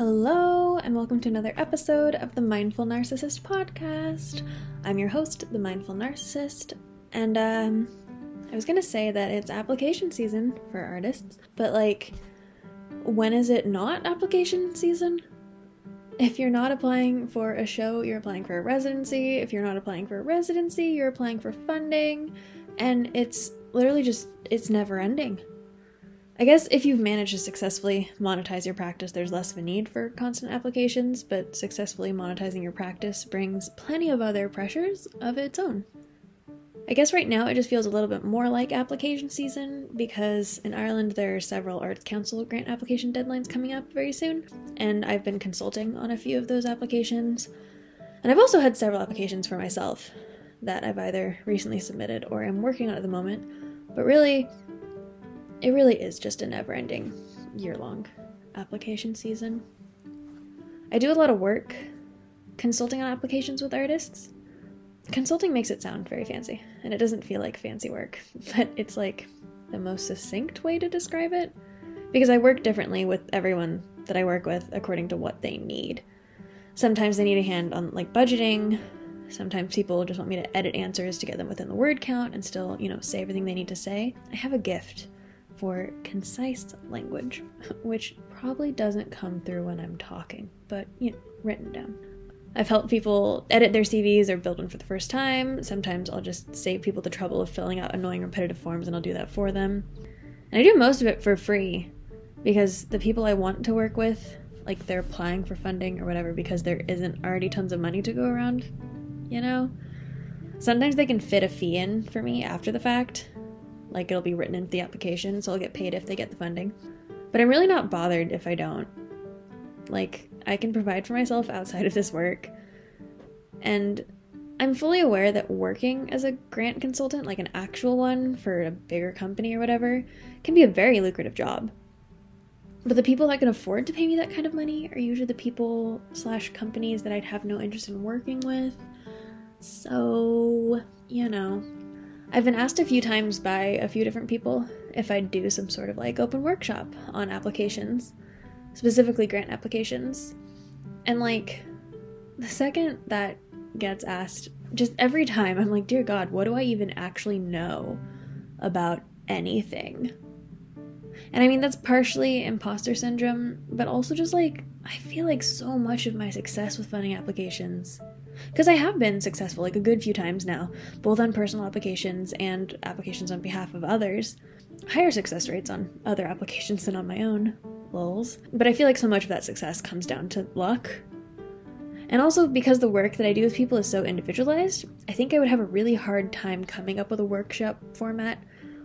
Hello, and welcome to another episode of the Mindful Narcissist podcast. I'm your host, the Mindful Narcissist, and um, I was gonna say that it's application season for artists, but like, when is it not application season? If you're not applying for a show, you're applying for a residency. If you're not applying for a residency, you're applying for funding, and it's literally just, it's never ending. I guess if you've managed to successfully monetize your practice, there's less of a need for constant applications, but successfully monetizing your practice brings plenty of other pressures of its own. I guess right now it just feels a little bit more like application season because in Ireland there are several Arts Council grant application deadlines coming up very soon, and I've been consulting on a few of those applications. And I've also had several applications for myself that I've either recently submitted or am working on at the moment. But really, it really is just a never ending year long application season. I do a lot of work consulting on applications with artists. Consulting makes it sound very fancy, and it doesn't feel like fancy work, but it's like the most succinct way to describe it because I work differently with everyone that I work with according to what they need. Sometimes they need a hand on like budgeting. Sometimes people just want me to edit answers to get them within the word count and still, you know, say everything they need to say. I have a gift for concise language, which probably doesn't come through when I'm talking, but you know, written down. I've helped people edit their CVs or build one for the first time. Sometimes I'll just save people the trouble of filling out annoying repetitive forms and I'll do that for them. And I do most of it for free because the people I want to work with, like they're applying for funding or whatever because there isn't already tons of money to go around, you know? Sometimes they can fit a fee in for me after the fact, like it'll be written into the application, so I'll get paid if they get the funding. But I'm really not bothered if I don't. Like, I can provide for myself outside of this work. And I'm fully aware that working as a grant consultant, like an actual one for a bigger company or whatever, can be a very lucrative job. But the people that can afford to pay me that kind of money are usually the people slash companies that I'd have no interest in working with. So, you know, I've been asked a few times by a few different people if I'd do some sort of like open workshop on applications, specifically grant applications. And like, the second that gets asked, just every time, I'm like, dear God, what do I even actually know about anything? And I mean, that's partially imposter syndrome, but also just like, I feel like so much of my success with funding applications because I have been successful like a good few times now, both on personal applications and applications on behalf of others. Higher success rates on other applications than on my own. Lols. But I feel like so much of that success comes down to luck. And also because the work that I do with people is so individualized, I think I would have a really hard time coming up with a workshop format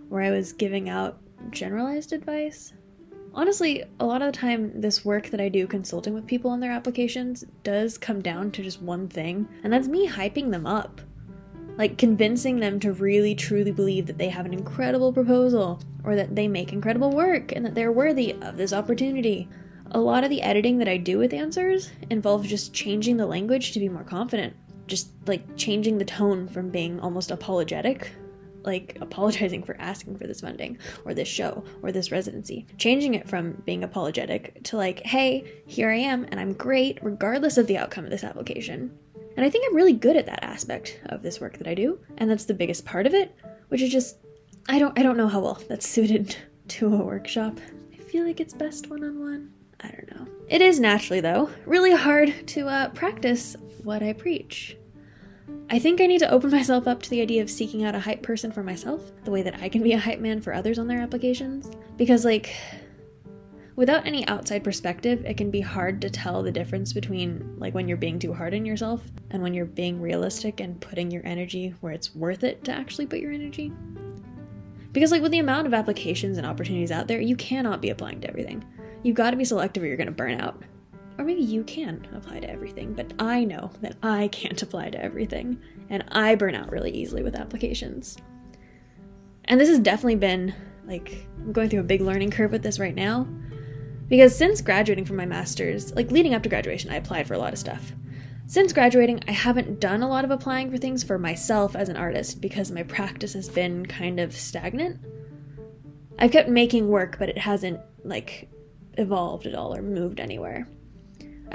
where I was giving out generalized advice honestly, a lot of the time, this work that I do consulting with people on their applications does come down to just one thing, and that's me hyping them up. Like convincing them to really truly believe that they have an incredible proposal, or that they make incredible work, and that they're worthy of this opportunity. A lot of the editing that I do with answers involves just changing the language to be more confident. Just like changing the tone from being almost apologetic like apologizing for asking for this funding or this show or this residency. Changing it from being apologetic to like, hey, here I am and I'm great regardless of the outcome of this application. And I think I'm really good at that aspect of this work that I do, and that's the biggest part of it, which is just I don't I don't know how well that's suited to a workshop. I feel like it's best one-on-one. I don't know. It is naturally though really hard to uh, practice what I preach. I think I need to open myself up to the idea of seeking out a hype person for myself, the way that I can be a hype man for others on their applications. Because, like, without any outside perspective, it can be hard to tell the difference between, like, when you're being too hard on yourself and when you're being realistic and putting your energy where it's worth it to actually put your energy. Because, like, with the amount of applications and opportunities out there, you cannot be applying to everything. You've got to be selective or you're going to burn out. Or maybe you can apply to everything, but I know that I can't apply to everything, and I burn out really easily with applications. And this has definitely been like, I'm going through a big learning curve with this right now. Because since graduating from my master's, like leading up to graduation, I applied for a lot of stuff. Since graduating, I haven't done a lot of applying for things for myself as an artist because my practice has been kind of stagnant. I've kept making work, but it hasn't, like, evolved at all or moved anywhere.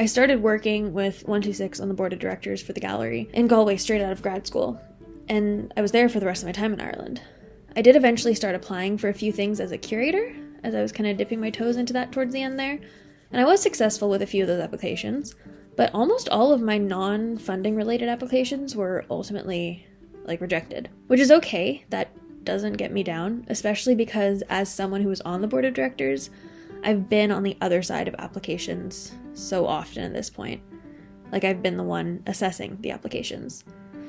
I started working with 126 on the board of directors for the gallery in Galway straight out of grad school, and I was there for the rest of my time in Ireland. I did eventually start applying for a few things as a curator, as I was kind of dipping my toes into that towards the end there, and I was successful with a few of those applications, but almost all of my non funding related applications were ultimately like rejected, which is okay. That doesn't get me down, especially because as someone who was on the board of directors, I've been on the other side of applications so often at this point. Like I've been the one assessing the applications.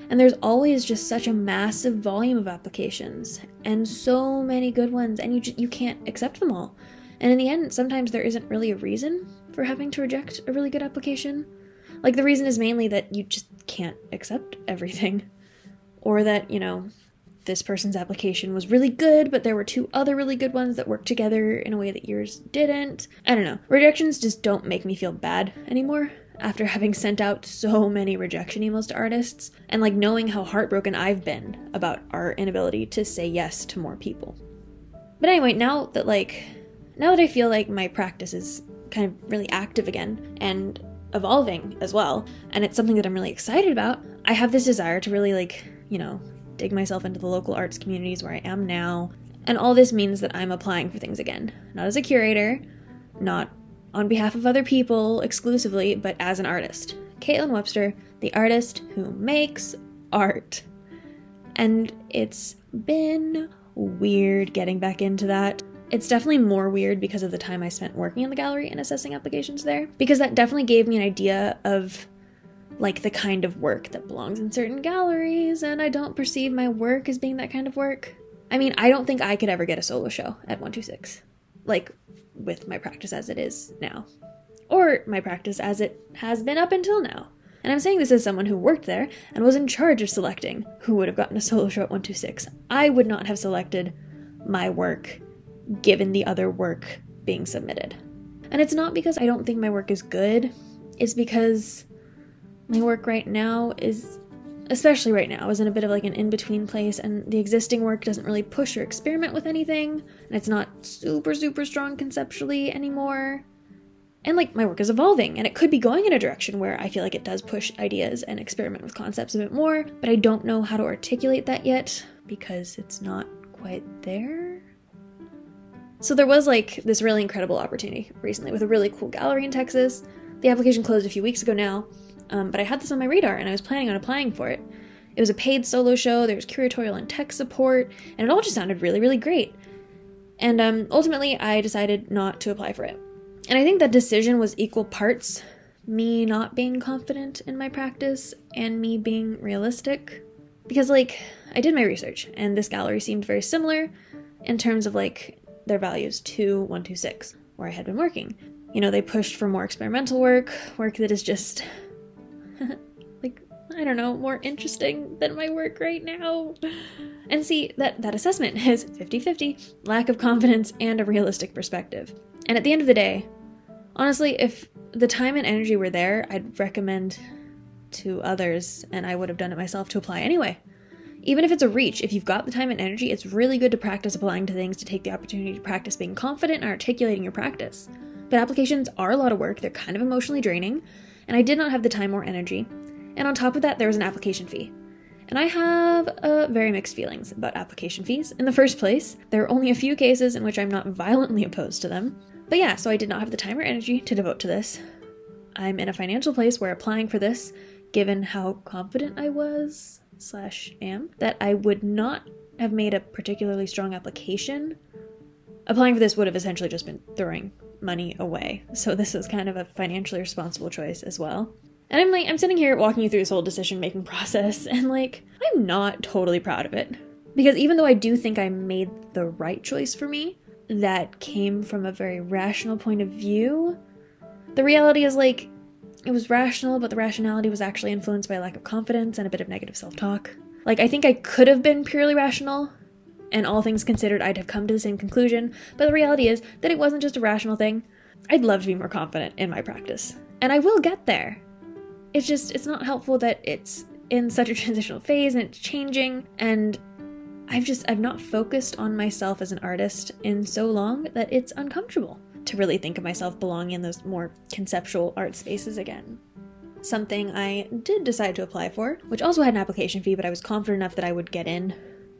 And there's always just such a massive volume of applications and so many good ones and you just, you can't accept them all. And in the end, sometimes there isn't really a reason for having to reject a really good application. Like the reason is mainly that you just can't accept everything or that, you know, this person's application was really good, but there were two other really good ones that worked together in a way that yours didn't. I don't know. Rejections just don't make me feel bad anymore after having sent out so many rejection emails to artists and like knowing how heartbroken I've been about our inability to say yes to more people. But anyway, now that like now that I feel like my practice is kind of really active again and evolving as well, and it's something that I'm really excited about, I have this desire to really like, you know, dig myself into the local arts communities where I am now. And all this means that I'm applying for things again. Not as a curator, not on behalf of other people exclusively, but as an artist. Kaitlynn Webster, the artist who makes art. And it's been weird getting back into that. It's definitely more weird because of the time I spent working in the gallery and assessing applications there, because that definitely gave me an idea of like the kind of work that belongs in certain galleries, and I don't perceive my work as being that kind of work. I mean, I don't think I could ever get a solo show at 126, like with my practice as it is now, or my practice as it has been up until now. And I'm saying this as someone who worked there and was in charge of selecting who would have gotten a solo show at 126. I would not have selected my work given the other work being submitted. And it's not because I don't think my work is good, it's because my work right now is especially right now is in a bit of like an in-between place and the existing work doesn't really push or experiment with anything and it's not super super strong conceptually anymore. And like my work is evolving and it could be going in a direction where i feel like it does push ideas and experiment with concepts a bit more but i don't know how to articulate that yet because it's not quite there. So there was like this really incredible opportunity recently with a really cool gallery in texas. The application closed a few weeks ago now um, but I had this on my radar and I was planning on applying for it. It was a paid solo show, there was curatorial and tech support, and it all just sounded really, really great. And um, ultimately, I decided not to apply for it. And I think that decision was equal parts me not being confident in my practice and me being realistic. Because, like, I did my research, and this gallery seemed very similar in terms of, like, their values to 126, where I had been working. You know, they pushed for more experimental work, work that is just like I don't know, more interesting than my work right now. And see that that assessment is 50-50, lack of confidence and a realistic perspective. And at the end of the day, honestly, if the time and energy were there, I'd recommend to others and I would have done it myself to apply anyway. Even if it's a reach, if you've got the time and energy, it's really good to practice applying to things to take the opportunity to practice being confident and articulating your practice. But applications are a lot of work, they're kind of emotionally draining, and I did not have the time or energy. And on top of that, there was an application fee. And I have uh, very mixed feelings about application fees. In the first place, there are only a few cases in which I'm not violently opposed to them. But yeah, so I did not have the time or energy to devote to this. I'm in a financial place where applying for this, given how confident I was, slash am, that I would not have made a particularly strong application. Applying for this would have essentially just been throwing money away. So this is kind of a financially responsible choice as well. And I'm like, I'm sitting here walking you through this whole decision making process, and like, I'm not totally proud of it. Because even though I do think I made the right choice for me, that came from a very rational point of view, the reality is like, it was rational, but the rationality was actually influenced by a lack of confidence and a bit of negative self talk. Like, I think I could have been purely rational, and all things considered, I'd have come to the same conclusion, but the reality is that it wasn't just a rational thing. I'd love to be more confident in my practice, and I will get there. It's just, it's not helpful that it's in such a transitional phase and it's changing, and I've just, I've not focused on myself as an artist in so long that it's uncomfortable. to really think of myself belonging in those more conceptual art spaces again. Something I did decide to apply for, which also had an application fee, but I was confident enough that I would get in,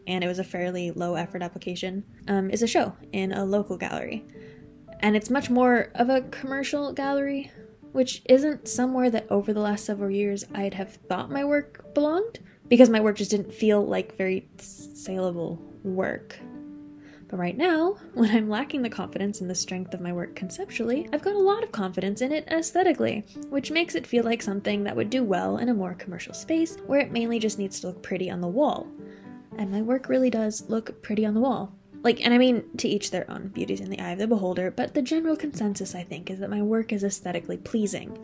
and it was a fairly low effort application, um, is a show in a local gallery. And it's much more of a commercial gallery, which isn't somewhere that over the last several years I'd have thought my work belonged, because my work just didn't feel like very saleable work. But right now, when I'm lacking the confidence and the strength of my work conceptually, I've got a lot of confidence in it aesthetically, which makes it feel like something that would do well in a more commercial space where it mainly just needs to look pretty on the wall. And my work really does look pretty on the wall. Like, and I mean, to each their own, beauty's in the eye of the beholder, but the general consensus, I think, is that my work is aesthetically pleasing.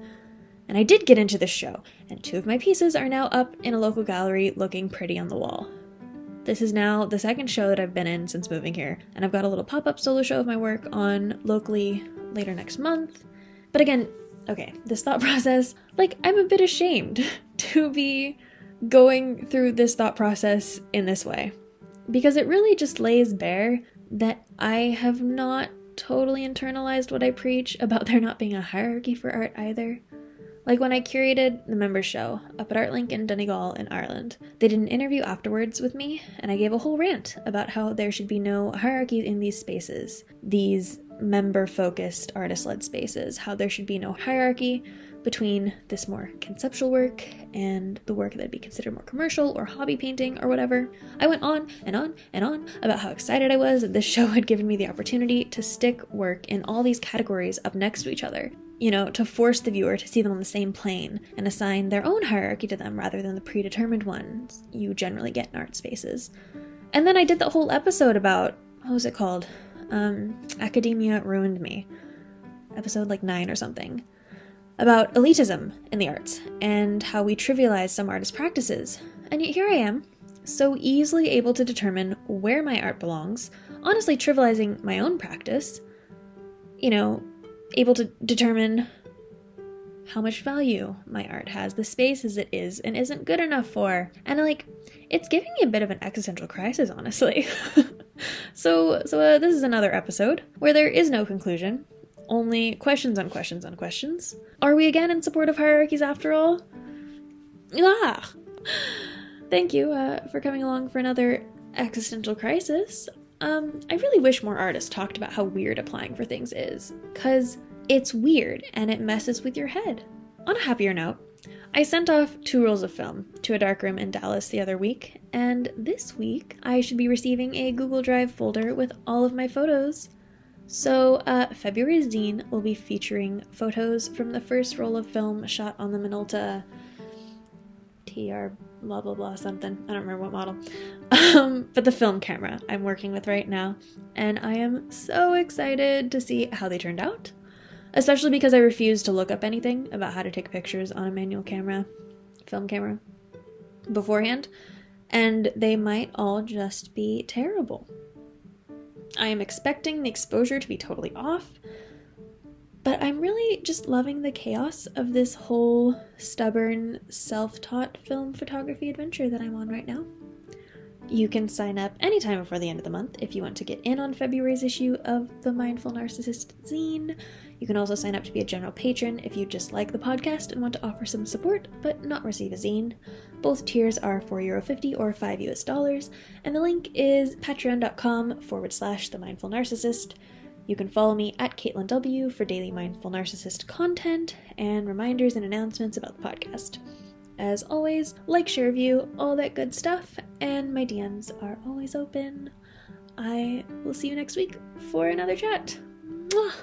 And I did get into this show, and two of my pieces are now up in a local gallery looking pretty on the wall. This is now the second show that I've been in since moving here, and I've got a little pop up solo show of my work on locally later next month. But again, okay, this thought process, like, I'm a bit ashamed to be going through this thought process in this way because it really just lays bare that I have not totally internalized what I preach about there not being a hierarchy for art either. Like when I curated the members show up at ArtLink in Donegal in Ireland, they did an interview afterwards with me, and I gave a whole rant about how there should be no hierarchy in these spaces, these member focused artist led spaces, how there should be no hierarchy between this more conceptual work and the work that'd be considered more commercial or hobby painting or whatever. I went on and on and on about how excited I was that this show had given me the opportunity to stick work in all these categories up next to each other you know, to force the viewer to see them on the same plane and assign their own hierarchy to them rather than the predetermined ones you generally get in art spaces. And then I did the whole episode about what was it called? Um, Academia Ruined Me. Episode like 9 or something. About elitism in the arts and how we trivialize some artist practices. And yet here I am, so easily able to determine where my art belongs, honestly trivializing my own practice. You know, able to determine how much value my art has, the spaces it is and isn't good enough for. And like, it's giving me a bit of an existential crisis, honestly. so, so uh, this is another episode where there is no conclusion, only questions on questions on questions. Are we again in support of hierarchies after all? Ah! Thank you uh, for coming along for another existential crisis. Um, I really wish more artists talked about how weird applying for things is, because it's weird and it messes with your head. On a happier note, I sent off two rolls of film to a darkroom in Dallas the other week, and this week I should be receiving a Google Drive folder with all of my photos. So, uh, February's zine will be featuring photos from the first roll of film shot on the Minolta TR blah blah blah something. I don't remember what model. Um, but the film camera I'm working with right now. And I am so excited to see how they turned out. Especially because I refused to look up anything about how to take pictures on a manual camera, film camera, beforehand. And they might all just be terrible. I am expecting the exposure to be totally off, but I'm really just loving the chaos of this whole stubborn, self taught film photography adventure that I'm on right now. You can sign up anytime before the end of the month if you want to get in on February's issue of the Mindful Narcissist zine. You can also sign up to be a general patron if you just like the podcast and want to offer some support but not receive a zine. Both tiers are €4.50 or 5 US dollars, and the link is patreon.com forward slash the mindful narcissist. You can follow me at Kaitlynn W for daily Mindful Narcissist content and reminders and announcements about the podcast. As always, like, share, view, all that good stuff, and my DMs are always open. I will see you next week for another chat. Mwah!